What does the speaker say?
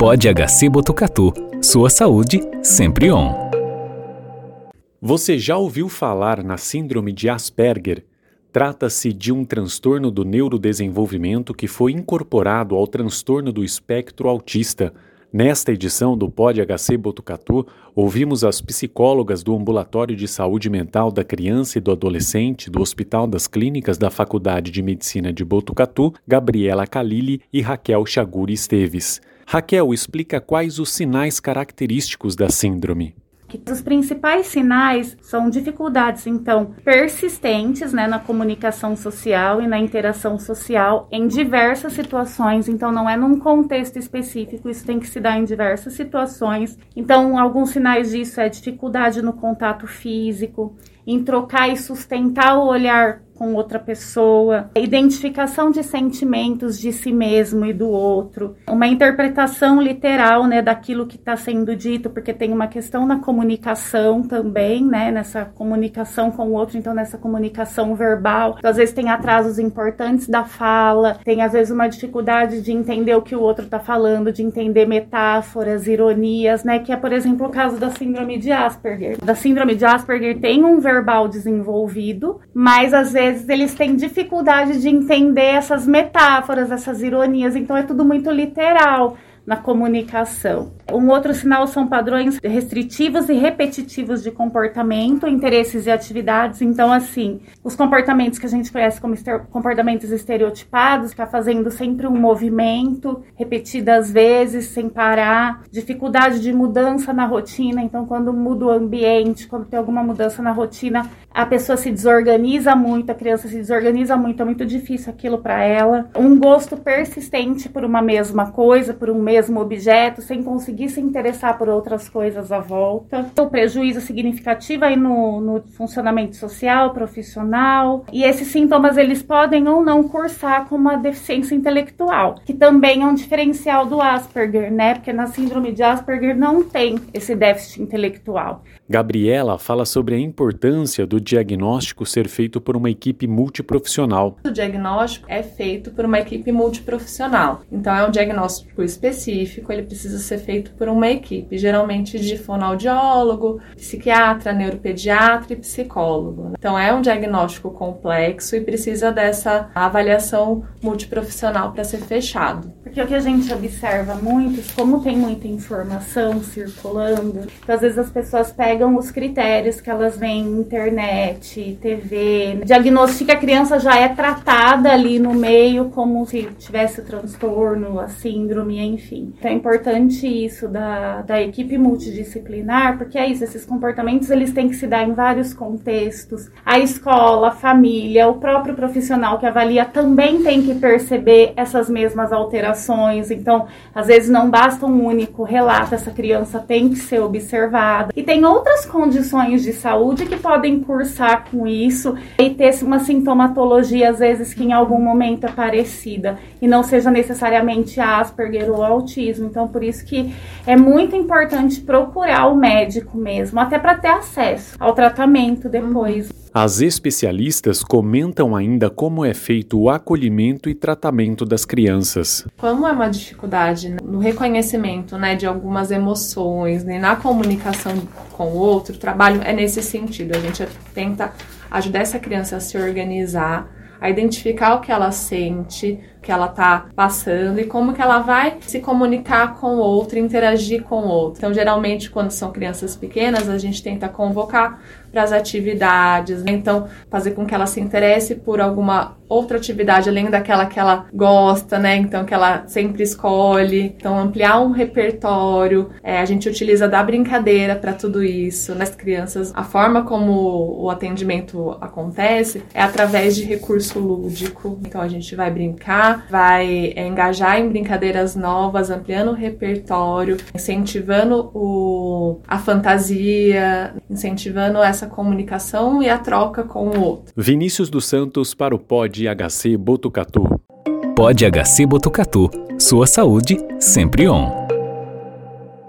Pode HC Botucatu. Sua saúde sempre on. Você já ouviu falar na Síndrome de Asperger? Trata-se de um transtorno do neurodesenvolvimento que foi incorporado ao transtorno do espectro autista. Nesta edição do Pod HC Botucatu, ouvimos as psicólogas do Ambulatório de Saúde Mental da Criança e do Adolescente do Hospital das Clínicas da Faculdade de Medicina de Botucatu, Gabriela Kalili e Raquel Chaguri Esteves. Raquel explica quais os sinais característicos da síndrome os principais sinais são dificuldades, então, persistentes né, na comunicação social e na interação social em diversas situações. Então, não é num contexto específico, isso tem que se dar em diversas situações. Então, alguns sinais disso é dificuldade no contato físico, em trocar e sustentar o olhar com outra pessoa, identificação de sentimentos de si mesmo e do outro, uma interpretação literal, né, daquilo que está sendo dito, porque tem uma questão na comunicação também, né, nessa comunicação com o outro, então nessa comunicação verbal, então, às vezes tem atrasos importantes da fala, tem às vezes uma dificuldade de entender o que o outro está falando, de entender metáforas, ironias, né, que é por exemplo o caso da síndrome de Asperger. Da síndrome de Asperger tem um verbal desenvolvido, mas às vezes vezes eles têm dificuldade de entender essas metáforas, essas ironias, então é tudo muito literal na comunicação. Um outro sinal são padrões restritivos e repetitivos de comportamento, interesses e atividades. Então, assim, os comportamentos que a gente conhece como comportamentos estereotipados, ficar fazendo sempre um movimento repetidas vezes, sem parar, dificuldade de mudança na rotina. Então, quando muda o ambiente, quando tem alguma mudança na rotina, a pessoa se desorganiza muito, a criança se desorganiza muito, é muito difícil aquilo para ela. Um gosto persistente por uma mesma coisa, por um mesmo objeto, sem conseguir se interessar por outras coisas à volta. O prejuízo significativo aí no, no funcionamento social, profissional. E esses sintomas eles podem ou não cursar com uma deficiência intelectual, que também é um diferencial do Asperger, né? Porque na síndrome de Asperger não tem esse déficit intelectual. Gabriela fala sobre a importância do diagnóstico ser feito por uma equipe multiprofissional. O diagnóstico é feito por uma equipe multiprofissional. Então é um diagnóstico específico, ele precisa ser feito por uma equipe, geralmente de fonoaudiólogo, psiquiatra, neuropediatra e psicólogo. Então é um diagnóstico complexo e precisa dessa avaliação multiprofissional para ser fechado. Porque o que a gente observa muito, como tem muita informação circulando, então, às vezes as pessoas pegam os critérios que elas veem internet, TV, diagnostica a criança já é tratada ali no meio como se tivesse transtorno, a síndrome, enfim. Então é importante isso da, da equipe multidisciplinar, porque é isso, esses comportamentos eles têm que se dar em vários contextos. A escola, a família, o próprio profissional que avalia também tem que perceber essas mesmas alterações então, às vezes não basta um único relato, essa criança tem que ser observada. E tem outras condições de saúde que podem cursar com isso e ter uma sintomatologia, às vezes, que em algum momento é parecida e não seja necessariamente Asperger ou autismo. Então, por isso que é muito importante procurar o médico mesmo, até para ter acesso ao tratamento depois. As especialistas comentam ainda como é feito o acolhimento e tratamento das crianças. Como é uma dificuldade no reconhecimento né, de algumas emoções, né, na comunicação com o outro, o trabalho é nesse sentido. A gente tenta ajudar essa criança a se organizar, a identificar o que ela sente, que ela está passando e como que ela vai se comunicar com o outro, interagir com o outro. Então, geralmente, quando são crianças pequenas, a gente tenta convocar para as atividades, né? então fazer com que ela se interesse por alguma outra atividade além daquela que ela gosta, né? Então que ela sempre escolhe. Então ampliar um repertório. É, a gente utiliza da brincadeira para tudo isso. Nas crianças, a forma como o atendimento acontece é através de recurso lúdico. Então a gente vai brincar, vai é, engajar em brincadeiras novas, ampliando o repertório, incentivando o, a fantasia, incentivando essa essa comunicação e a troca com o outro. Vinícius dos Santos para o Pod HC Botucatu. Pod HC Botucatu. Sua saúde sempre on.